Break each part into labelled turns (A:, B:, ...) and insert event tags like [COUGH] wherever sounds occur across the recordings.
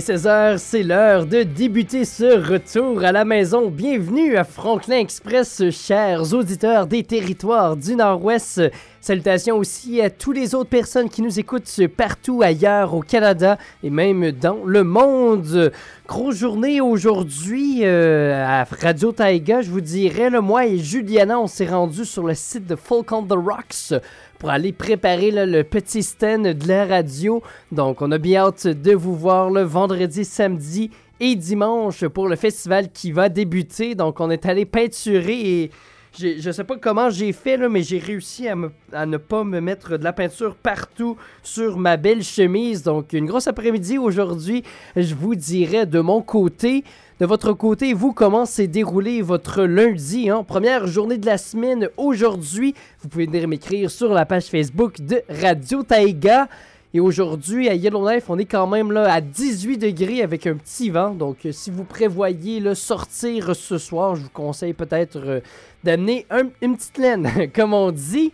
A: Il est 16h, c'est l'heure de débuter ce retour à la maison. Bienvenue à Franklin Express, chers auditeurs des territoires du Nord-Ouest. Salutations aussi à toutes les autres personnes qui nous écoutent partout ailleurs au Canada et même dans le monde. Grosse journée aujourd'hui euh, à Radio Taiga, je vous dirais. Le moi et Juliana, on s'est rendu sur le site de Folk on the Rocks pour aller préparer le petit stand de la radio. Donc, on a bien hâte de vous voir le vendredi, samedi et dimanche pour le festival qui va débuter. Donc, on est allé peinturer et je sais pas comment j'ai fait, mais j'ai réussi à, à, ne pas me mettre de la peinture partout sur ma belle chemise. Donc, une grosse après-midi aujourd'hui, je vous dirais de mon côté. De votre côté, vous, comment s'est déroulé votre lundi, hein? première journée de la semaine aujourd'hui? Vous pouvez venir m'écrire sur la page Facebook de Radio Taïga. Et aujourd'hui, à Yellowknife, on est quand même là à 18 degrés avec un petit vent. Donc, euh, si vous prévoyez le sortir ce soir, je vous conseille peut-être euh, d'amener une petite laine, [LAUGHS] comme on dit.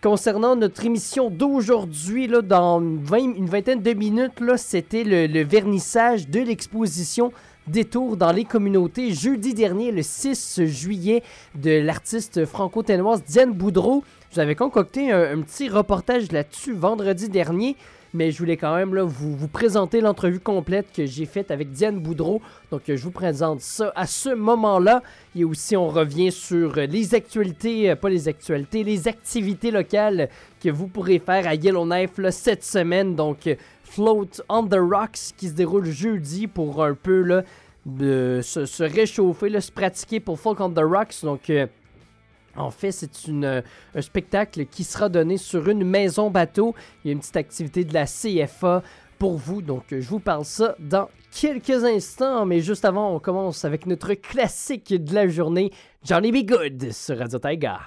A: Concernant notre émission d'aujourd'hui, dans une vingtaine de minutes, c'était le vernissage de l'exposition Détour dans les communautés jeudi dernier, le 6 juillet, de l'artiste franco-ténoise Diane Boudreau. Je vous avais concocté un, petit reportage là-dessus vendredi dernier, mais je voulais quand même vous, présenter l'entrevue complète que j'ai faite avec Diane Boudreau. Donc, je vous présente ça à ce moment-là. Et aussi, on revient sur les actualités, euh, pas les actualités, les activités locales que vous pourrez faire à Yellowknife cette semaine. Donc, Float on the Rocks qui se déroule jeudi pour un peu là, se, réchauffer, se pratiquer pour Folk on the Rocks. Donc, euh, en fait, c'est euh, un spectacle qui sera donné sur une maison bateau. Il y a une petite activité de la CFA pour vous. Donc, euh, je vous parle ça dans quelques instants. Mais juste avant, on commence avec notre classique de la journée, Johnny Be Good sur Radio Taiga.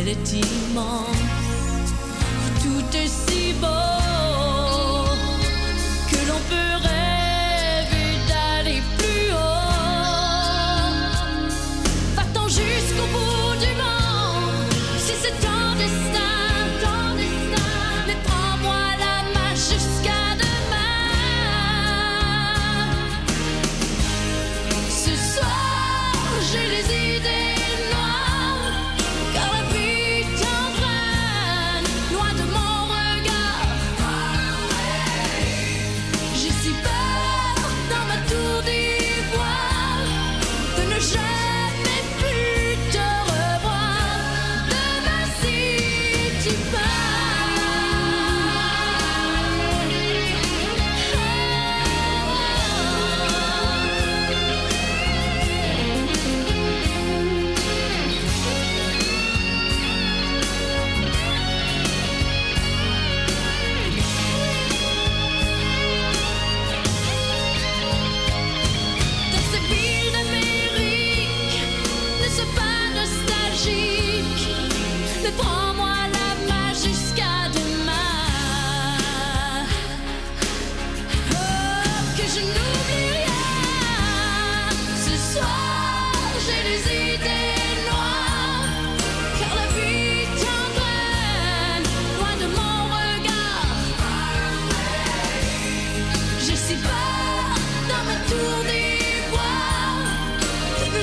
B: Ciel est immense, tout est si beau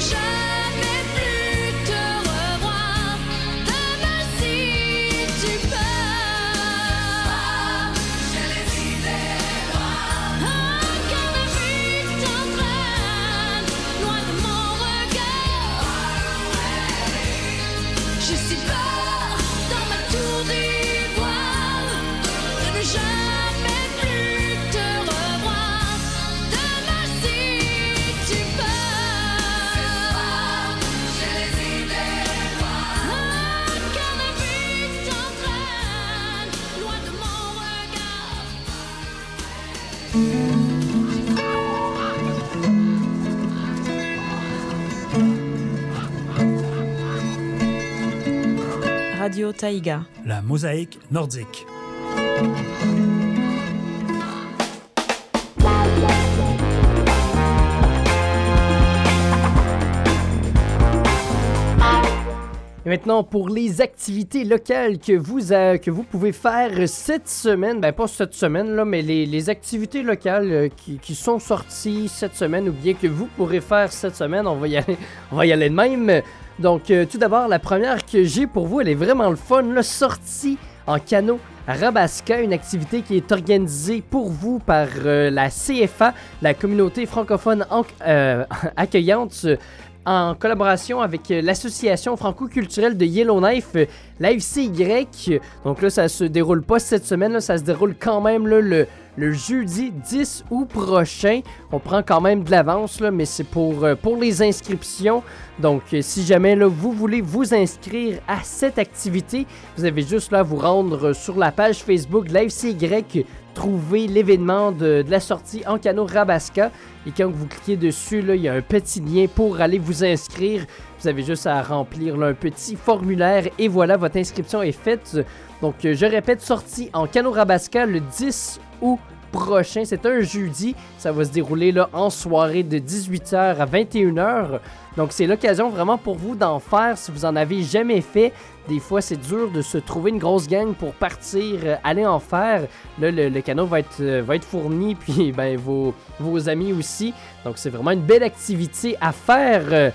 B: de
C: Taïga.
D: La mosaïque nordique.
A: Et maintenant, pour les activités locales que vous, euh, que vous pouvez faire cette semaine, ben pas cette semaine, là, mais les, les activités locales euh, qui, qui sont sorties cette semaine ou bien que vous pourrez faire cette semaine, on va y aller, on va y aller de même. Donc, euh, tout d'abord, la première que j'ai pour vous, elle est vraiment le fun, là, sortie en canot à Rabasca, une activité qui est organisée pour vous par euh, la CFA, la communauté francophone euh, [LAUGHS] accueillante, en collaboration avec euh, l'association franco-culturelle de Yellowknife, euh, la FCY. Donc là, ça se déroule pas cette semaine, là, ça se déroule quand même le, jeudi 10 août prochain. On prend quand même de l'avance, mais c'est pour, euh, pour les inscriptions. Donc, si jamais là, vous voulez vous inscrire à cette activité, vous avez juste là à vous rendre sur la page Facebook de la FCY trouver l'événement de, la sortie en canot Rabasca. Et quand vous cliquez dessus, là, il y a un petit lien pour aller vous inscrire. Vous avez juste à remplir un petit formulaire et voilà, votre inscription est faite. Donc, euh, je répète, sortie en canot Rabasca le 10 août C'est un jeudi. Ça va se dérouler en soirée de 18h à 21h. Donc, c'est l'occasion vraiment pour vous d'en faire si vous en avez jamais fait. Des fois, c'est dur de se trouver une grosse gang pour partir, euh, aller en faire. Là, le, canot va être, euh, fourni, [LAUGHS] puis ben, vos amis aussi. Donc, c'est vraiment une belle activité à faire.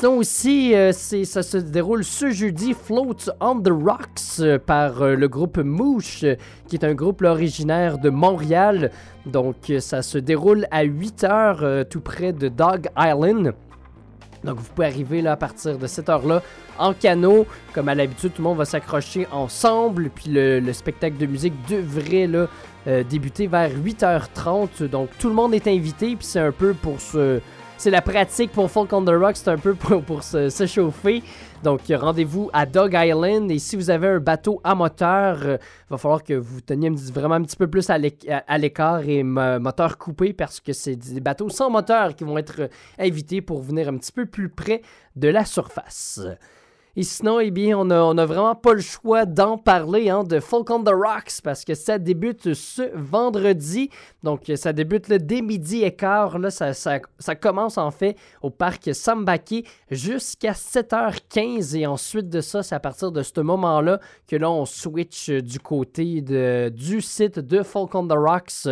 A: Sinon aussi, euh, ça se déroule ce jeudi, Float on the Rocks, euh, par euh, le groupe Mouche, qui est un groupe originaire de Montréal. Donc, ça se déroule à 8 h tout près de Dog Island. Donc, vous pouvez arriver là à partir de cette heure-là en canot. Comme à l'habitude, tout le monde va s'accrocher ensemble. Puis le, le spectacle de musique devrait là, débuter vers 8h30. Donc, tout le monde est invité. Puis c'est un peu pour se. C'est la pratique pour Folk on the Rock, c'est un peu pour, se, chauffer. Donc, rendez-vous à Dog Island. Et si vous avez un bateau à moteur, euh, va falloir que vous teniez vraiment un petit peu plus à l'éc- à à l'écart et mo- moteur coupé parce que c'est des bateaux sans moteur qui vont être euh, invités pour venir un petit peu plus près de la surface. Et sinon, eh bien, on a, on a vraiment pas le choix d'en parler hein, de Folk on the Rocks parce que ça débute ce vendredi. Donc, ça débute là, dès midi et quart. Là, ça, ça, ça commence en fait au parc Sambaki jusqu'à 7h15. Et ensuite de ça, c'est à partir de ce moment-là que là, on switch du côté de, du site de Folk on the Rocks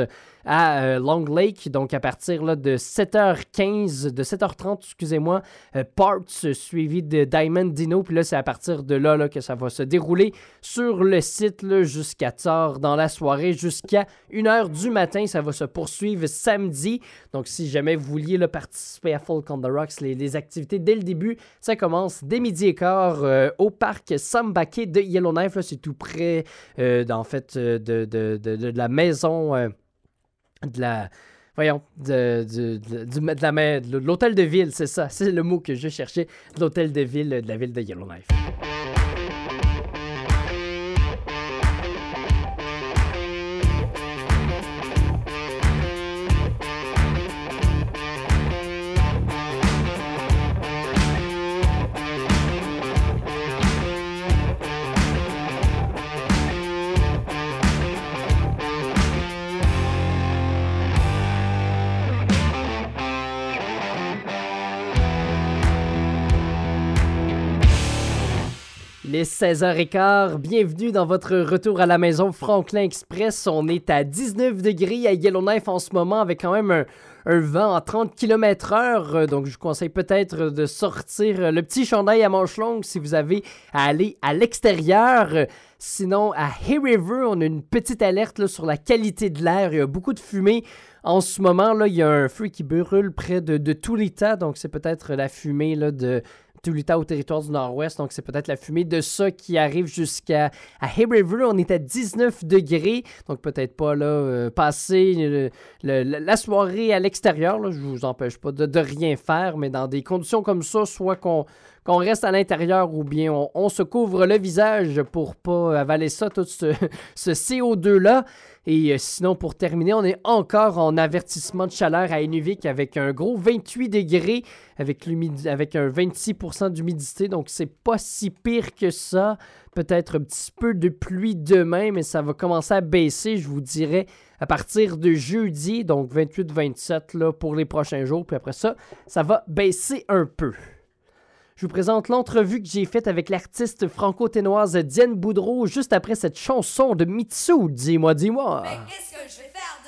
A: à euh, Long Lake. Donc, à partir là, de 7h15, de 7h30, excusez-moi, euh, Parts suivi de Diamond Dino. Puis là, c'est à partir de là, là que ça va se dérouler sur le site jusqu'à tard dans la soirée, jusqu'à 1h du matin. Ça va se poursuivre samedi. Donc, si jamais vous vouliez participer à Folk on the Rocks, les, activités dès le début, ça commence dès midi et quart euh, au parc Sambake de Yellowknife. C'est tout près, en fait, de- de- de la maison. De la. Voyons, de, de, de, de la de l'hôtel de ville, c'est ça, c'est le mot que je cherchais, l'hôtel de ville de la ville de Yellowknife. Est 16h15, bienvenue dans votre retour à la maison Franklin Express. On est à 19 degrés à Yellowknife en ce moment avec quand même un, vent à 30 km heure. Donc je vous conseille peut-être de sortir le petit chandail à manches longues si vous avez à aller à l'extérieur. Sinon, à Hay River, on a une petite alerte sur la qualité de l'air. Il y a beaucoup de fumée. En ce moment, là, il y a un feu qui brûle près de, de Tulita, donc c'est peut-être la fumée là, de Tulita au territoire du Nord-Ouest, donc c'est peut-être la fumée de ça qui arrive jusqu'à à. On est à 19 degrés, donc peut-être pas là euh, passer le- la soirée à l'extérieur. Je vous empêche pas de, rien faire, mais dans des conditions comme ça, soit qu'on reste à l'intérieur ou bien on, on se couvre le visage pour pas avaler ça, tout ce, [LAUGHS] ce CO2-là. Et euh, sinon, pour terminer, on est encore en avertissement de chaleur à Inuvik avec un gros 28 degrés, avec, un 26% d'humidité. Donc, c'est pas si pire que ça. Peut-être un petit peu de pluie demain, mais ça va commencer à baisser, je vous dirais, à partir de jeudi. Donc, 28-27 là, pour les prochains jours. Puis après ça, ça va baisser un peu. Je vous présente l'entrevue que j'ai faite avec l'artiste franco-ténoise Diane Boudreau juste après cette chanson de Mitsu. Dis-moi, dis-moi.
B: Qu'est-ce que je vais faire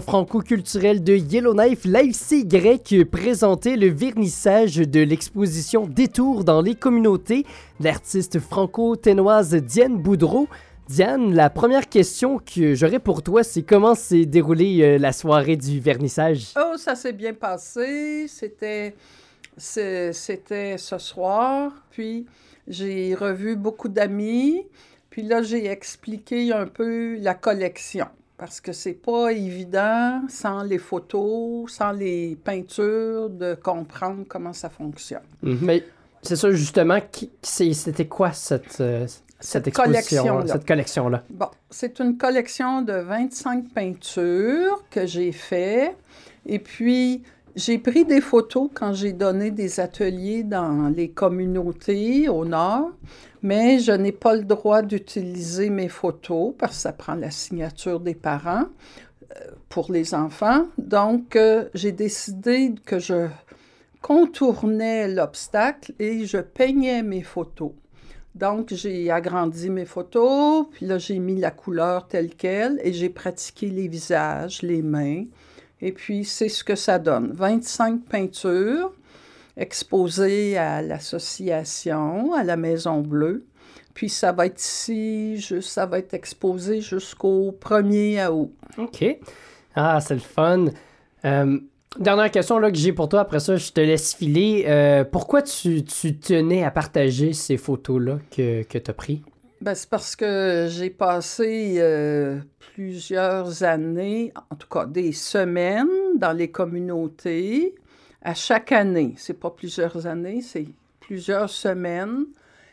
A: franco-culturelle de Yellowknife, l'AFCY, présentait le vernissage de l'exposition Détour dans les communautés l'artiste franco-ténoise Diane Boudreau. Diane, la première question que j'aurais pour toi, c'est comment s'est déroulée euh, la soirée du vernissage?
E: Oh, ça s'est bien passé. C'était, c'était ce soir. Puis j'ai revu beaucoup d'amis. Puis là, j'ai expliqué un peu la collection. Parce que c'est pas évident, sans les photos, sans les peintures, de comprendre comment ça fonctionne.
A: Mais c'est ça, justement, c'était quoi cette, euh, cette,
E: collection-là.
A: cette collection-là?
E: Bon, c'est une collection de 25 peintures que j'ai fait. Et puis, j'ai pris des photos quand j'ai donné des ateliers dans les communautés au nord, mais je n'ai pas le droit d'utiliser mes photos parce que ça prend la signature des parents euh, pour les enfants. Donc, euh, j'ai décidé que je contournais l'obstacle et je peignais mes photos. Donc, j'ai agrandi mes photos, puis là, j'ai mis la couleur telle qu'elle et j'ai pratiqué les visages, les mains. Et puis, c'est ce que ça donne. 25 peintures exposées à l'association, à la Maison Bleue. Puis, ça va être ici, juste, ça va être exposé jusqu'au 1er août.
A: OK. Ah, c'est le fun. Euh, dernière question là, que j'ai pour toi, après ça, je te laisse filer. Euh, pourquoi tu, tu tenais à partager ces photos-là que, que tu as pris?
E: Ben, c'est parce que j'ai passé euh, plusieurs années, en tout cas des semaines, dans les communautés, à chaque année. C'est pas plusieurs années, c'est plusieurs semaines.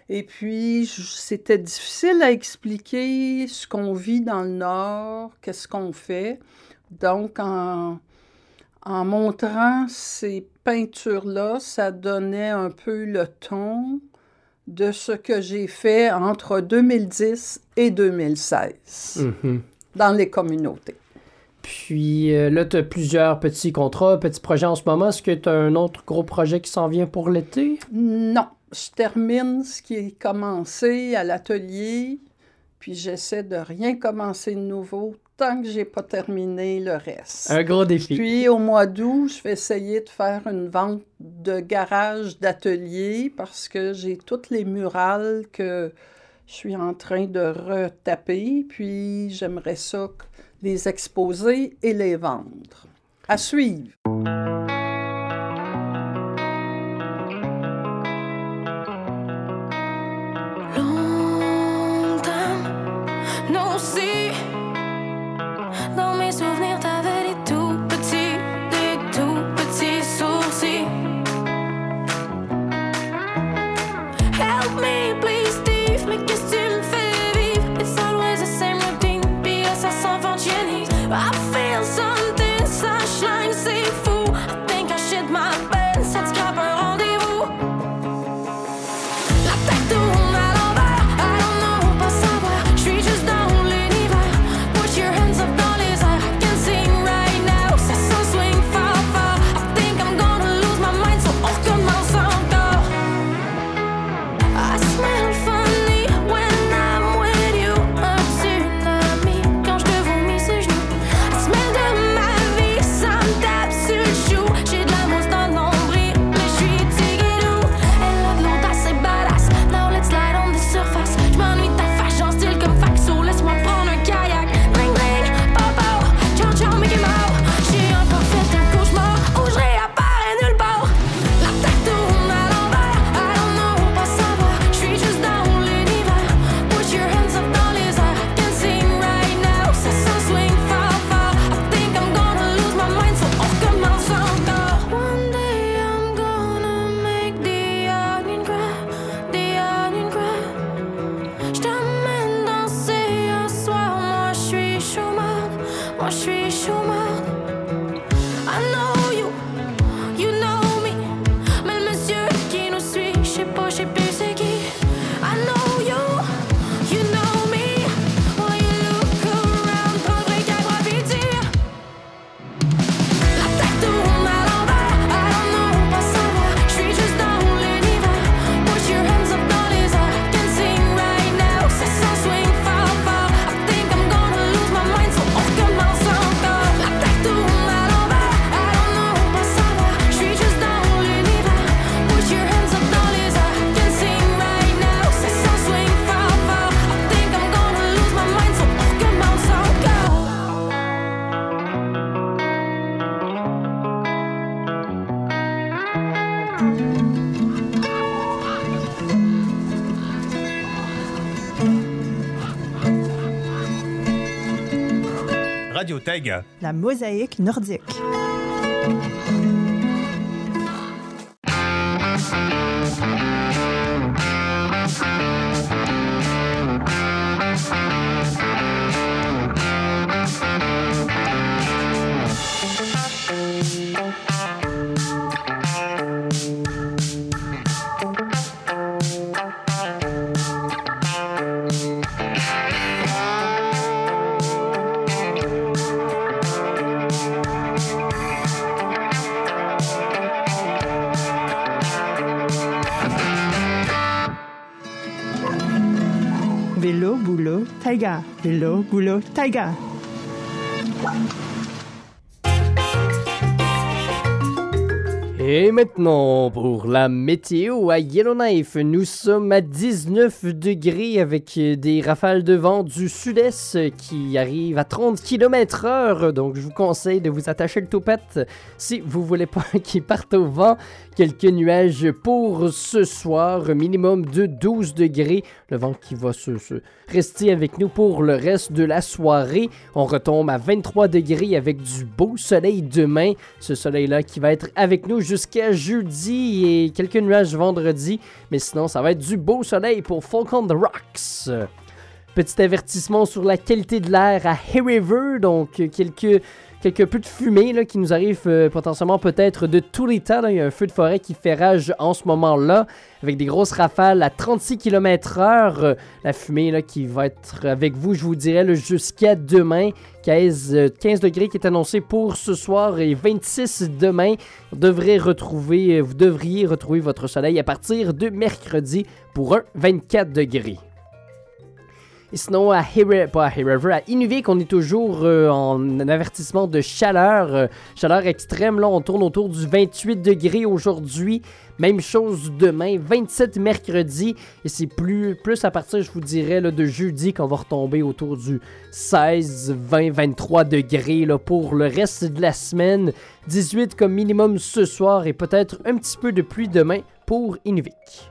E: Et puis, c'était difficile à expliquer ce qu'on vit dans le Nord, qu'est-ce qu'on fait. Donc, en, en montrant ces peintures-là, ça donnait un peu le ton de ce que j'ai fait entre 2010 et 2016
A: Mhm.
E: dans les communautés.
A: Puis euh, là, tu as plusieurs petits contrats, petits projets en ce moment. Est-ce que tu as un autre gros projet qui s'en vient pour l'été?
E: Non, je termine ce qui est commencé à l'atelier, puis j'essaie de rien commencer de nouveau tant que j'ai pas terminé le reste.
A: Un gros défi.
E: Puis au mois d'août, je vais essayer de faire une vente de garage d'atelier parce que j'ai toutes les murales que je suis en train de retaper, puis j'aimerais ça les exposer et les vendre. À suivre.
C: La mosaïque nordique. Taïga. Vélo,
A: Et maintenant, pour la météo à Yellowknife, nous sommes à 19 degrés avec des rafales de vent du sud-est qui arrivent à 30 km heure. Donc, je vous conseille de vous attacher le toupette si vous voulez pas [LAUGHS] qu'il parte au vent. Quelques nuages pour ce soir, minimum de 12 degrés. Le vent qui va se, se rester avec nous pour le reste de la soirée. On retombe à 23 degrés avec du beau soleil demain. Ce soleil-là qui va être avec nous jusqu'à jeudi et quelques nuages vendredi. Mais sinon, ça va être du beau soleil pour Folk on the Rocks. Petit avertissement sur la qualité de l'air à Hay River, donc euh, quelques, quelques peu de fumée qui nous arrive euh, potentiellement peut-être de tout l'État. là. Il y a un feu de forêt qui fait rage en ce moment-là, avec des grosses rafales à 36 km/h. Euh, la fumée qui va être avec vous, je vous dirais, jusqu'à demain. 15, euh, 15 degrés qui est annoncé pour ce soir et 26 demain. Vous, retrouver, euh, vous devriez retrouver votre soleil à partir de mercredi pour un 24 degrés. Et sinon, à Hay- River, à Inuvik, on est toujours euh, en avertissement de chaleur. euh, chaleur extrême, là, on tourne autour du 28 degrés aujourd'hui. Même chose demain, 27 mercredi. Et c'est plus, plus à partir, je vous dirais, de jeudi qu'on va retomber autour du 16, 20, 23 degrés là, pour le reste de la semaine. 18 comme minimum ce soir et peut-être un petit peu de pluie demain pour Inuvik.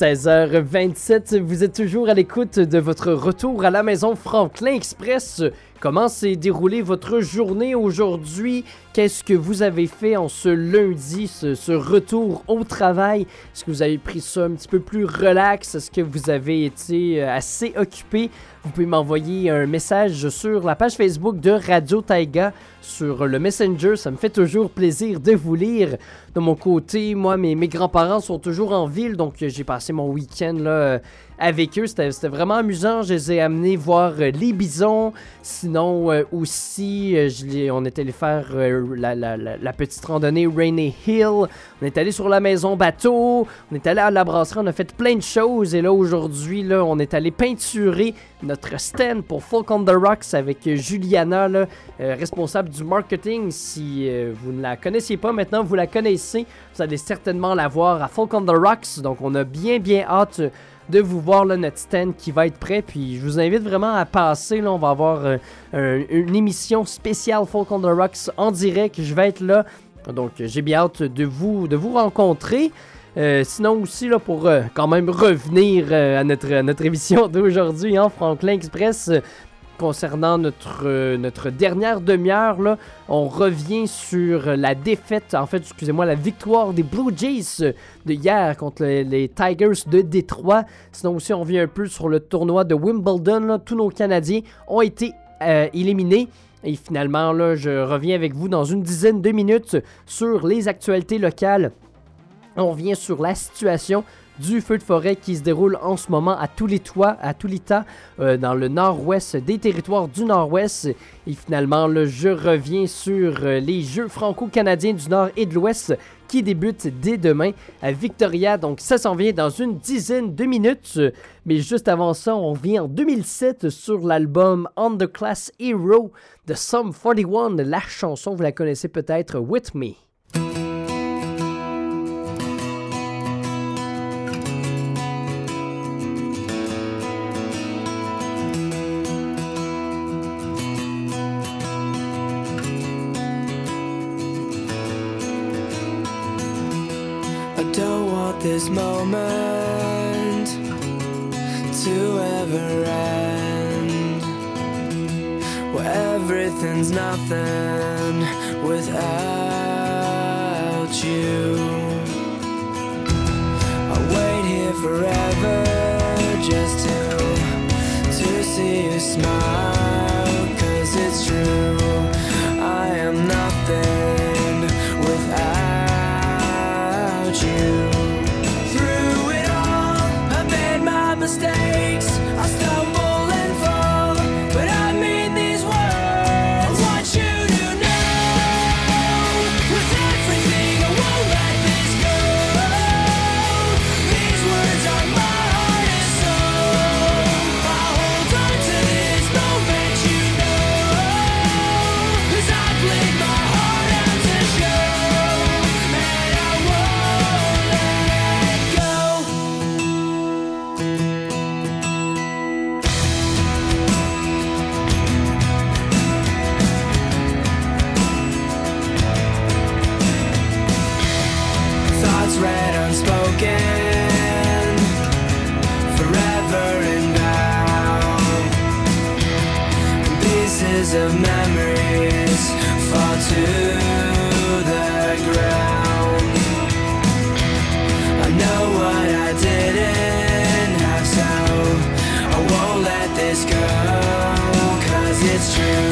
A: 16h27, vous êtes toujours à l'écoute de votre retour à la maison Franklin Express. Comment s'est déroulée votre journée aujourd'hui? Qu'est-ce que vous avez fait en ce lundi, ce, retour au travail? Est-ce que vous avez pris ça un petit peu plus relax? Est-ce que vous avez été euh, assez occupé? Vous pouvez m'envoyer un message sur la page Facebook de Radio Taiga sur le Messenger. Ça me fait toujours plaisir de vous lire. De mon côté, moi, mes, mes grands-parents sont toujours en ville, donc euh, j'ai passé mon week-end là, euh, avec eux. C'était vraiment amusant. Je les ai amenés voir euh, les bisons. Sinon, euh, aussi, euh, on est allé faire la, petite randonnée Rainy Hill. On est allé sur la maison bateau. On est allé à la brasserie. On a fait plein de choses. Et là, aujourd'hui, on est allé peinturer notre stand pour Folk on the Rocks avec Juliana, responsable du marketing. Si vous ne la connaissiez pas, maintenant vous la connaissez. Vous allez certainement la voir à Folk on the Rocks. Donc, on a bien, bien hâte de vous voir là, notre stand qui va être prêt. Puis, je vous invite vraiment à passer. Là, on va avoir euh, un- une émission spéciale Folk on the Rocks en direct. Je vais être là. Donc, j'ai bien hâte de vous, de vous rencontrer. Euh, sinon aussi, là, pour euh, quand même revenir à, notre, notre émission d'aujourd'hui en Franklin Express, concernant notre, euh, notre dernière demi-heure, on revient sur la défaite, en fait, excusez-moi, la victoire des Blue Jays de hier contre les, Tigers de Détroit. Sinon aussi, on revient un peu sur le tournoi de Wimbledon. Tous nos Canadiens ont été euh, éliminés. Et finalement, là, je reviens avec vous dans une dizaine de minutes sur les actualités locales. On revient sur la situation du feu de forêt qui se déroule en ce moment à tous les toits, à tous les temps, euh, dans le nord-ouest des territoires du nord-ouest. Et finalement, là, je reviens sur euh, les Jeux franco-canadiens du nord et de l'ouest qui débutent dès demain à Victoria. Donc ça s'en vient dans une dizaine de minutes. Mais juste avant ça, on revient en 2007 sur l'album On the Class Hero de Sum 41. La chanson, vous la connaissez peut-être, With Me.
F: moment to ever end, where everything's nothing without you. I wait here forever just to to see you smile, cause it's true, I am nothing. Thank you.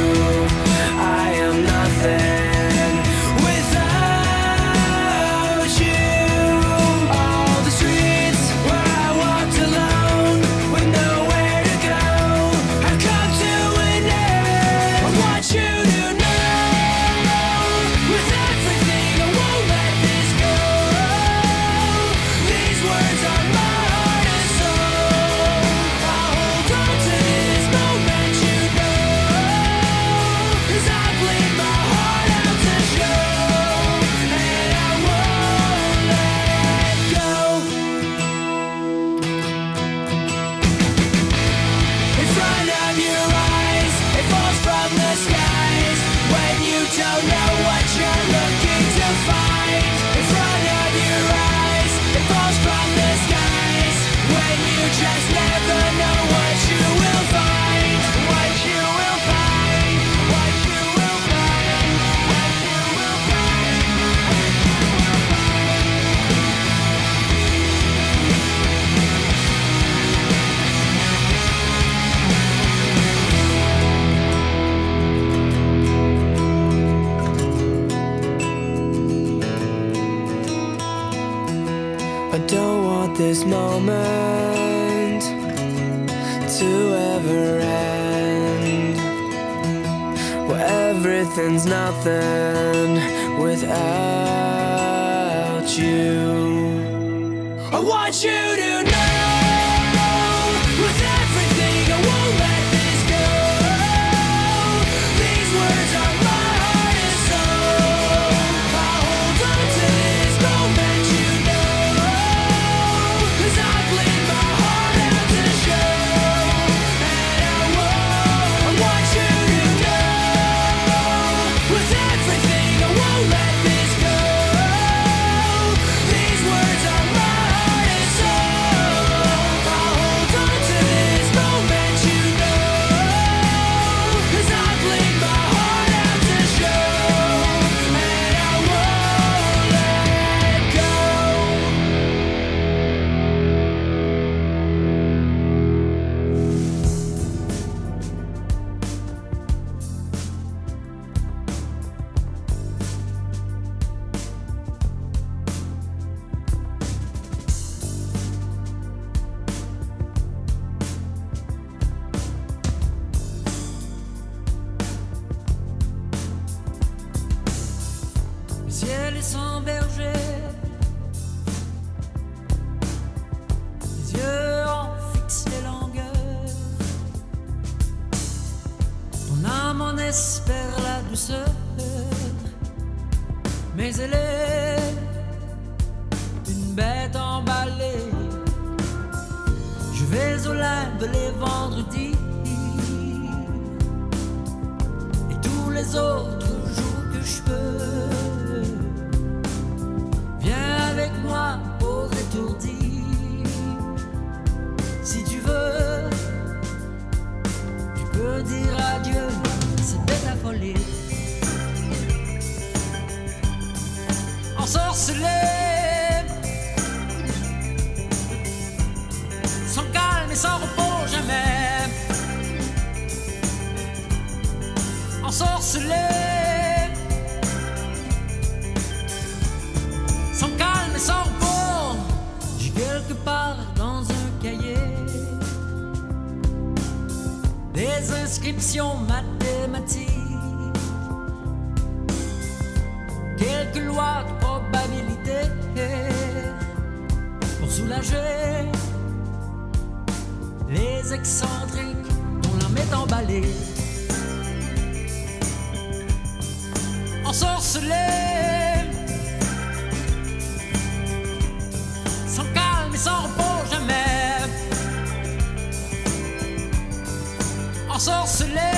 G: Sans
B: calme et sans repos jamais. Ensorcelé, sans calme et sans repos. J'ai quelque part dans un cahier des inscriptions mathématiques, quelques lois pour soulager les excentriques dont l'âme est emballée. Ensorcelé, sans calme et sans repos jamais. Ensorcelé,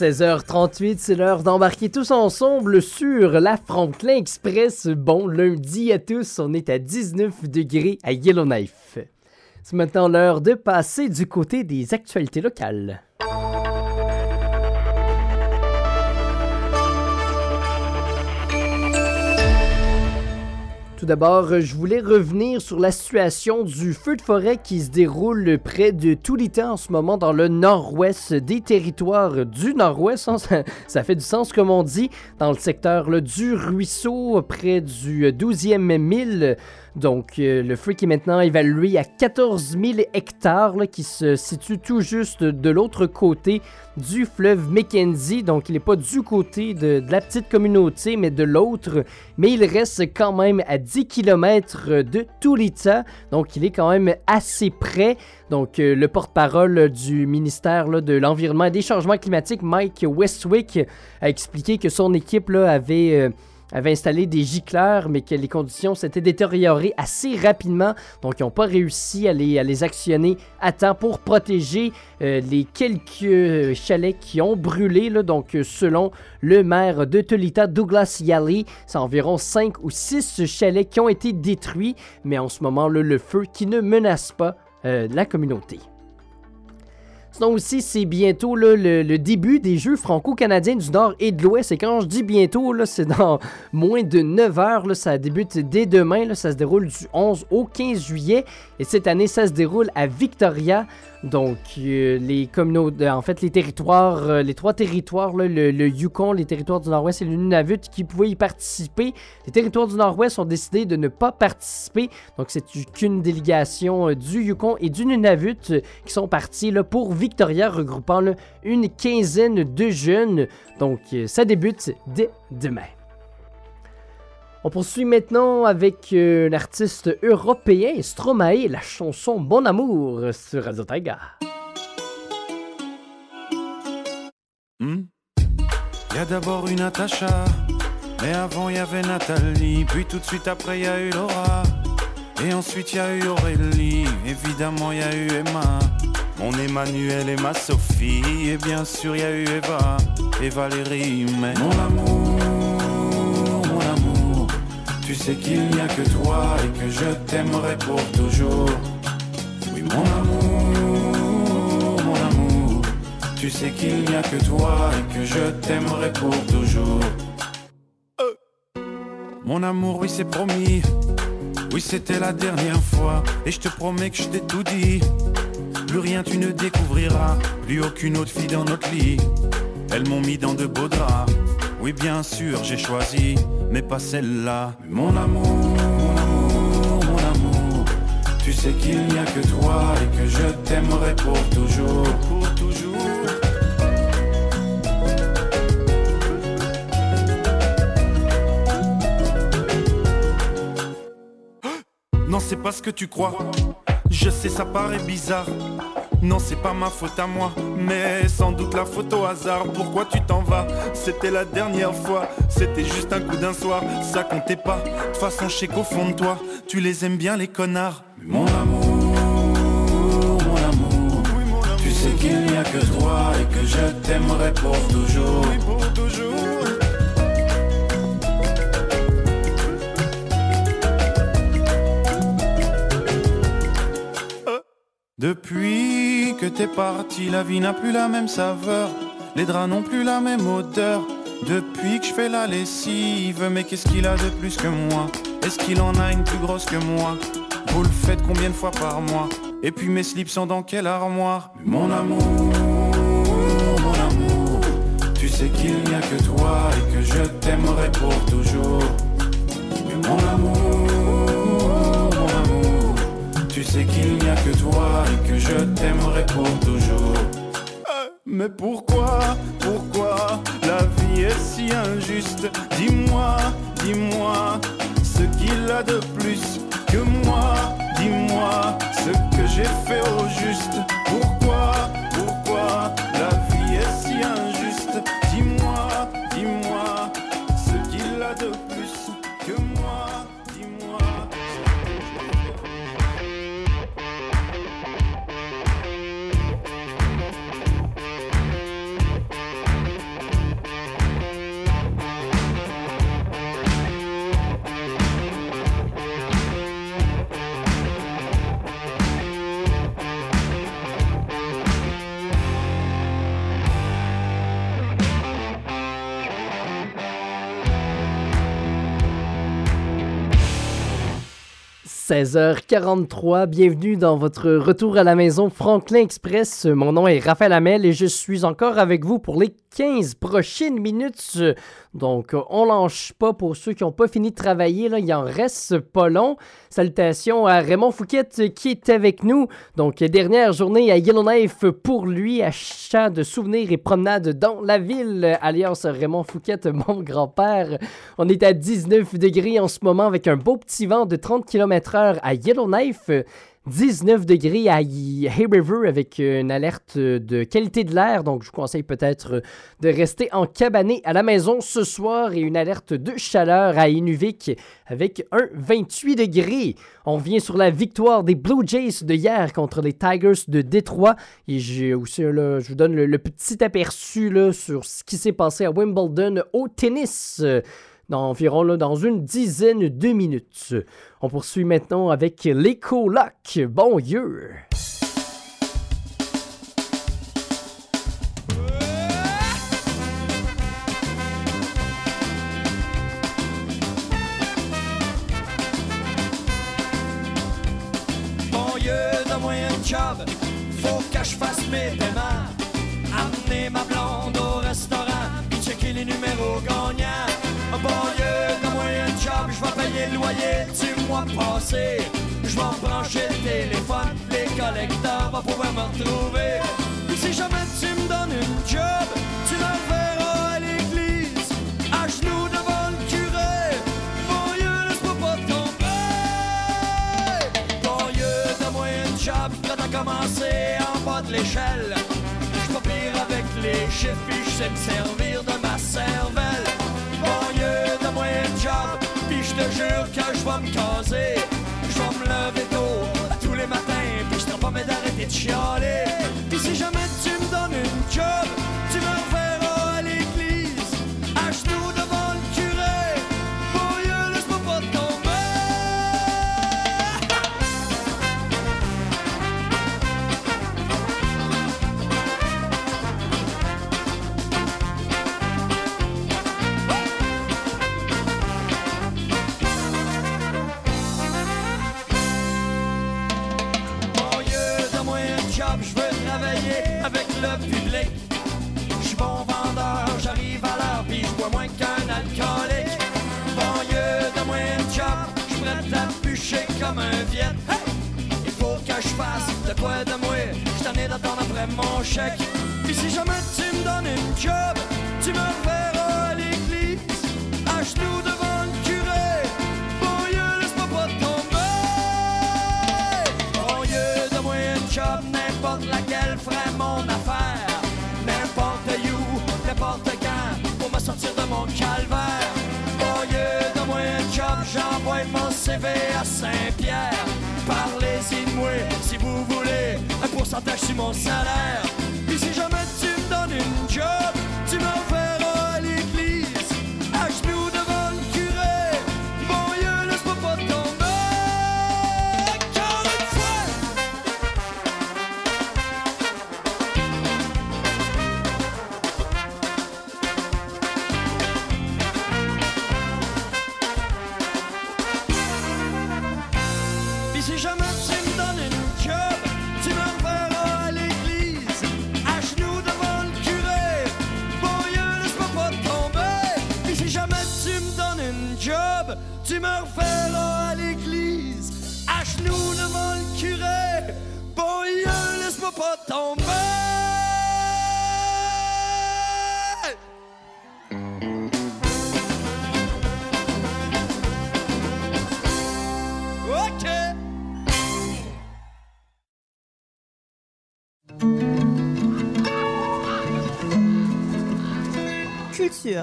A: 16h38, c'est l'heure d'embarquer tous ensemble sur la Franklin Express. Bon lundi à tous, on est à 19 degrés à Yellowknife. C'est maintenant l'heure de passer du côté des actualités locales. D'abord, euh, je voulais revenir sur la situation du feu de forêt qui se déroule près de Toulita en ce moment dans le nord-ouest des territoires du nord-ouest. hein, [LAUGHS] Ça, fait du sens comme on dit, dans le secteur du ruisseau près du euh, 12e mille. Donc, euh, le feu qui est maintenant évalué à 14 000 hectares, qui se situe tout juste de l'autre côté du fleuve Mackenzie. Donc, il n'est pas du côté de, de la petite communauté, mais de l'autre. Mais il reste quand même à 10 km de Tulita. Donc, il est quand même assez près. Donc, euh, le porte-parole du ministère de l'Environnement et des Changements climatiques, Mike Westwick, a expliqué que son équipe avait. Avait installé des gicleurs, mais que les conditions s'étaient détériorées assez rapidement. Donc, ils n'ont pas réussi à les, actionner à temps pour protéger euh, les quelques chalets qui ont brûlé. Donc, euh, selon le maire de Tolita, Douglas Yalley, c'est environ 5 ou 6 chalets qui ont été détruits. Mais en ce moment, là, le feu qui ne menace pas euh, la communauté. Sinon aussi, c'est bientôt le, début des Jeux franco-canadiens du Nord et de l'Ouest. Et quand je dis bientôt, c'est dans moins de 9 heures. ça débute dès demain. ça se déroule du 11 au 15 juillet. Et cette année, ça se déroule à Victoria. Donc, euh, les communautés, en fait, les territoires, euh, les trois territoires, le, Yukon, les territoires du Nord-Ouest et le Nunavut, qui pouvaient y participer. Les territoires du Nord-Ouest ont décidé de ne pas participer. Donc, c'est qu'une délégation euh, du Yukon et du Nunavut euh, qui sont partis pour Victoria, regroupant une quinzaine de jeunes. Donc, euh, ça débute dès demain. On poursuit maintenant avec euh, l'artiste européen Stromae, la chanson Bon Amour sur Radio Taiga.
H: Hmm? Y a d'abord une Natacha, mais avant y avait Nathalie, puis tout de suite après y a eu Laura, et ensuite y a eu Aurélie, évidemment y a eu Emma, mon Emmanuel et ma Sophie, et bien sûr y a eu Eva. Et Valérie, mais mon amour, sais qu'il n'y a que toi et que je t'aimerai pour toujours. Oui, mon amour, mon amour. Tu sais qu'il n'y a que toi et que je t'aimerai pour toujours. Euh. Mon amour, oui, c'est promis. Oui, c'était la dernière fois. Et je te promets que je t'ai tout dit. Plus rien tu ne découvriras. Plus aucune autre fille dans notre lit. Elles m'ont mis dans de beaux draps. Oui, bien sûr, j'ai choisi, mais pas celle-là. Mon amour, mon amour, mon amour. Tu sais qu'il n'y a que toi et que je t'aimerai pour toujours. Pour toujours. [GASPS] Non, c'est pas ce que tu crois. Je sais, ça paraît bizarre. Non, c'est pas ma faute à moi, mais sans doute la faute au hasard. Pourquoi tu t'en vas? C'était la dernière fois, c'était juste un coup d'un soir. Ça comptait pas. De toute façon, je sais qu'au fond de toi, tu les aimes bien, les connards. Mon amour, mon amour, tu sais qu'il n'y a que toi et que je t'aimerai pour toujours. pour toujours. Depuis que t'es parti, la vie n'a plus la même saveur. Les draps n'ont plus la même odeur. Depuis que je fais la lessive, mais qu'est-ce qu'il a de plus que moi? Est-ce qu'il en a une plus grosse que moi? Vous le faites combien de fois par mois? Et puis mes slips sont dans quelle armoire? Mon amour, mon amour, tu sais qu'il n'y a que toi et que je t'aimerai pour toujours. Mon amour, mon amour, tu sais qu'il n'y a que toi et que je t'aimerai pour toujours. Mais pourquoi, pourquoi la vie est si injuste? Dis-moi, dis-moi ce qu'il a de plus que moi. Dis-moi ce que j'ai fait au juste. Pourquoi, pourquoi la vie est si injuste?
A: 16h43, bienvenue dans votre retour à la maison Franklin Express. Mon nom est Raphaël Hamel et je suis encore avec vous pour les 15 prochaines minutes. Donc, on lâche pas pour ceux qui n'ont pas fini de travailler, là, il en reste pas long. Salutations à Raymond Fouquet qui est avec nous. Donc, dernière journée à Yellowknife pour lui, achat de souvenirs et promenade dans la ville, alias Raymond Fouquet, [LAUGHS] mon grand-père. On est à 19 degrés en ce moment avec un beau petit vent de 30 km/h à Yellowknife. 19 degrés à Hay River avec une alerte de qualité de l'air. Donc, je vous conseille peut-être de rester en cabané à la maison ce soir et une alerte de chaleur à Inuvik avec un 28 degrés. On revient sur la victoire des Blue Jays de hier contre les Tigers de Détroit. Et j'ai aussi, là, je vous donne le, le petit aperçu là, sur ce qui s'est passé à Wimbledon au tennis dans environ là, dans une dizaine de minutes. On poursuit maintenant avec les colocs. Bon Dieu!
F: Bon Dieu, donne-moi un job, faut
I: que je fasse mes démarches. Tu moi passer? Je m'en branchais le téléphone, les collecteurs vont pouvoir me retrouver. Si jamais tu me donnes une job, tu l'enverras à l'église, à genoux devant le curé. Mon Dieu, laisse-moi pas tomber. Mon Dieu, donne-moi une job, prête à commencer en bas de l'échelle. Je pas pire avec les chiffres, puis je sais me servir. que je vais me caser. Je vais me lever tôt tous les matins, puis je pas d'arrêter de chialer.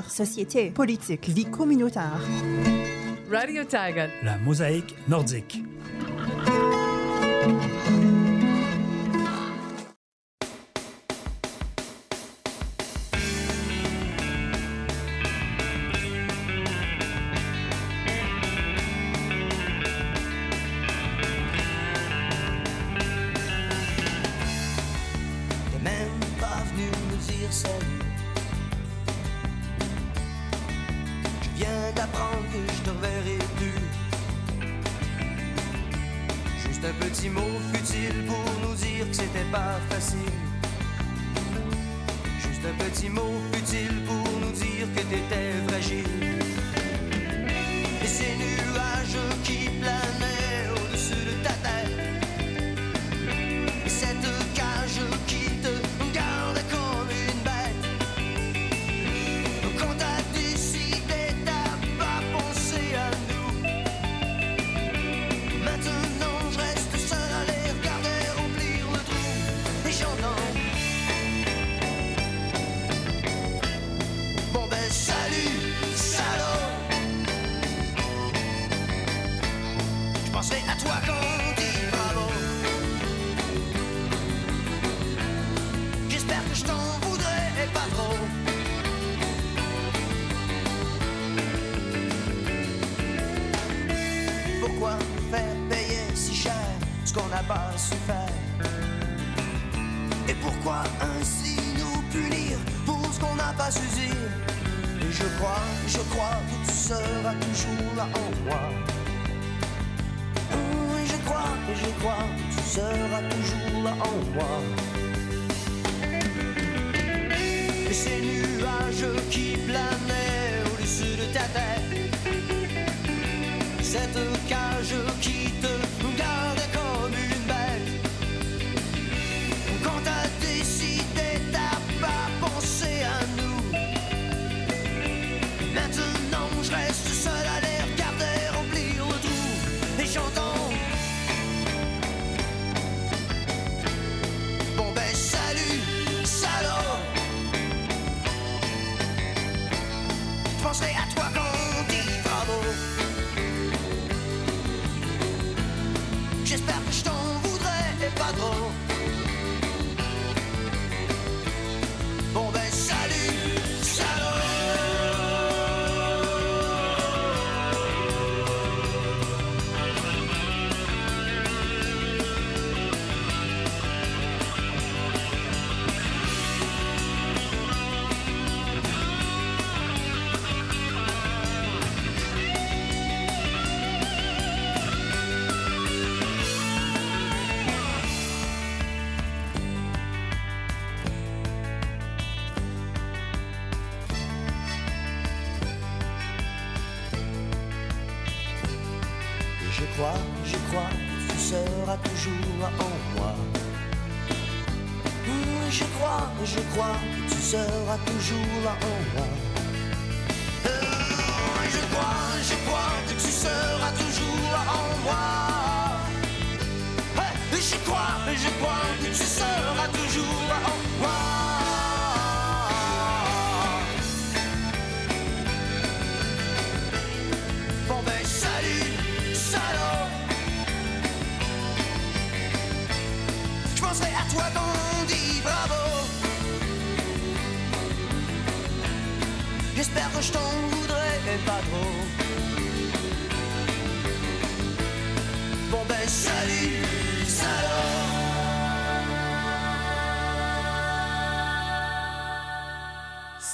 C: Société, politique, vie communautaire.
J: Radio Tiger.
D: La mosaïque nordique.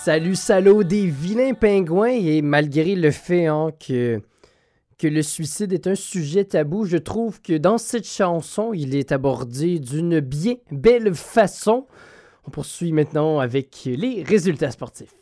G: Salut salaud
A: des vilains pingouins et malgré le fait hein, que, que le suicide est un sujet tabou, je trouve que dans cette chanson, il est abordé d'une bien belle façon. On poursuit maintenant avec les résultats sportifs.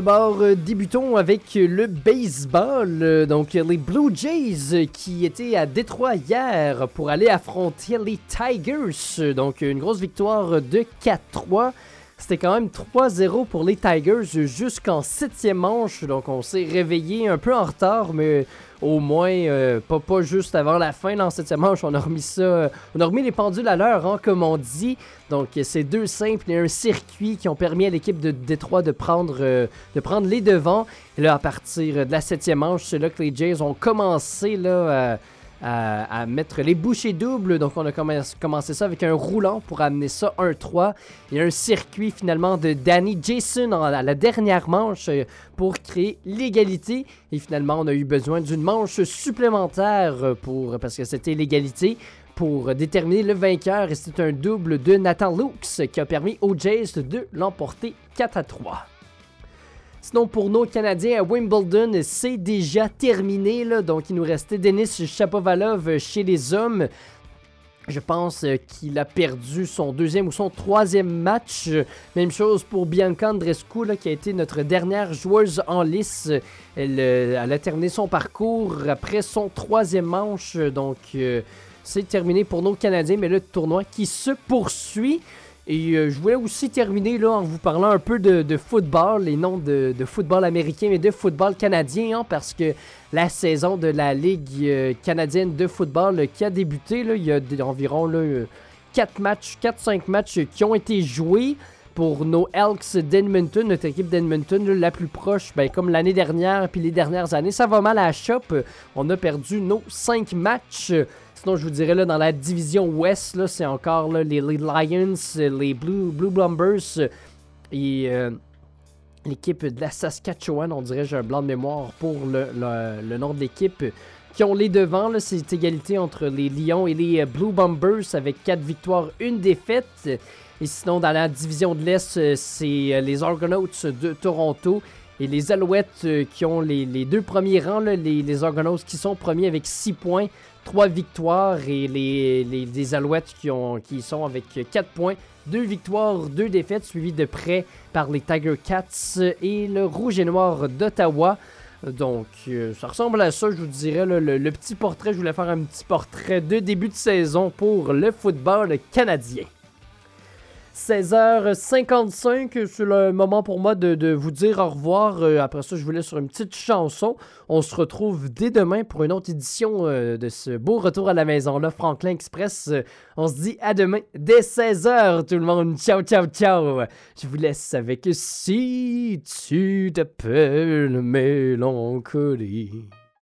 A: D'abord, euh, débutons avec le baseball. Euh, Donc, les Blue Jays euh, qui étaient à Détroit hier pour aller affronter les Tigers. Donc, une grosse victoire de 4-3. C'était quand même 3-0 pour les Tigers jusqu'en septième manche. Donc, on s'est réveillé un peu en retard, mais au moins, euh, pas, pas juste avant la fin. Dans septième manche, on a remis ça. euh, on a remis les pendules à l'heure, hein, comme on dit. Donc, c'est deux simples et un circuit qui ont permis à l'équipe de Détroit de prendre, euh, de prendre les devants. Et là, à partir de la septième manche, c'est là que les Jays ont commencé là, à, à- mettre les bouchées doubles. Donc, on a commencé, ça avec un roulant pour amener ça 1-3. Et un circuit finalement de Danny Jason à la dernière manche euh, pour créer l'égalité. Et finalement, on a eu besoin d'une manche supplémentaire euh, pour, parce que c'était l'égalité pour déterminer le vainqueur. Et c'est un double de Nathan Lukes qui a permis aux Jays de l'emporter 4 à 3. Sinon, pour nos Canadiens à Wimbledon, c'est déjà terminé. Là. Donc, il nous restait Denis Chapovalov chez les hommes. Je pense euh, qu'il a perdu son deuxième ou son troisième match. Même chose pour Bianca Andreescu, là, qui a été notre dernière joueuse en lice. Elle, euh, elle a terminé son parcours après son troisième manche. Donc, euh, c'est terminé pour nos Canadiens, mais le tournoi qui se poursuit. Et euh, je voulais aussi terminer là, en vous parlant un peu de, football, et non de, football américain, mais de football canadien, hein, parce que la saison de la Ligue euh, canadienne de football euh, qui a débuté, il y a environ 4 matchs, 4-5 matchs qui ont été joués pour nos Elks d'Edmonton, notre équipe d'Edmonton, la plus proche, ben, comme l'année dernière, puis les dernières années. Ça va mal à la shop. On a perdu nos 5 matchs. Sinon, je vous dirais, là, dans la division Ouest, c'est encore les, Lions, les Blue, Blue Bombers et euh, l'équipe de la Saskatchewan. On dirait, j'ai un blanc de mémoire pour le, le- nom de l'équipe. qui ont les devants. C'est égalité entre les Lions et les Blue Bombers avec 4 victoires, une défaite. Et sinon, dans la division de l'Est, c'est les Argonauts de Toronto et les Alouettes qui ont les, les deux premiers rangs. les, les Argonauts qui sont premiers avec 6 points, 3 victoires. Et les, Alouettes qui, ont, sont avec 4 points, 2 victoires, 2 défaites, suivies de près par les Tiger Cats et le Rouge et Noir d'Ottawa. Donc, euh, ça ressemble à ça, je vous dirais. le petit portrait, je voulais faire un petit portrait de début de saison pour le football canadien. 16h55, c'est le moment pour moi de, vous dire au revoir. Euh, après ça, je vous laisse sur une petite chanson. On se retrouve dès demain pour une autre édition euh, de ce beau retour à la maison, là, Franklin Express. Euh, on se dit à demain dès 16h, tout le monde. Ciao, ciao, ciao. Je vous laisse avec Si tu t'appelles Mélancolie.